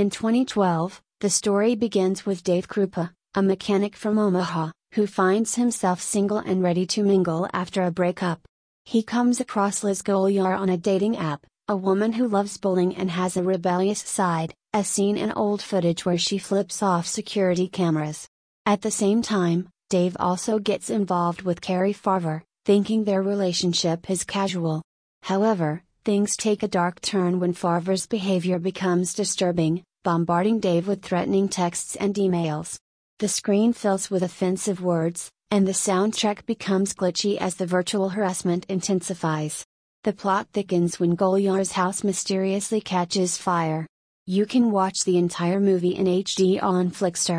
In 2012, the story begins with Dave Kroupa, a mechanic from Omaha, who finds himself single and ready to mingle after a breakup. He comes across Liz Golyar on a dating app, a woman who loves bowling and has a rebellious side, as seen in old footage where she flips off security cameras. At the same time, Dave also gets involved with Cari Farver, thinking their relationship is casual. However, things take a dark turn when Farver's behavior becomes disturbing, bombarding Dave with threatening texts and emails. The screen fills with offensive words, and the soundtrack becomes glitchy as the virtual harassment intensifies. The plot thickens when Golyar's house mysteriously catches fire. You can watch the entire movie in HD on Flixtor.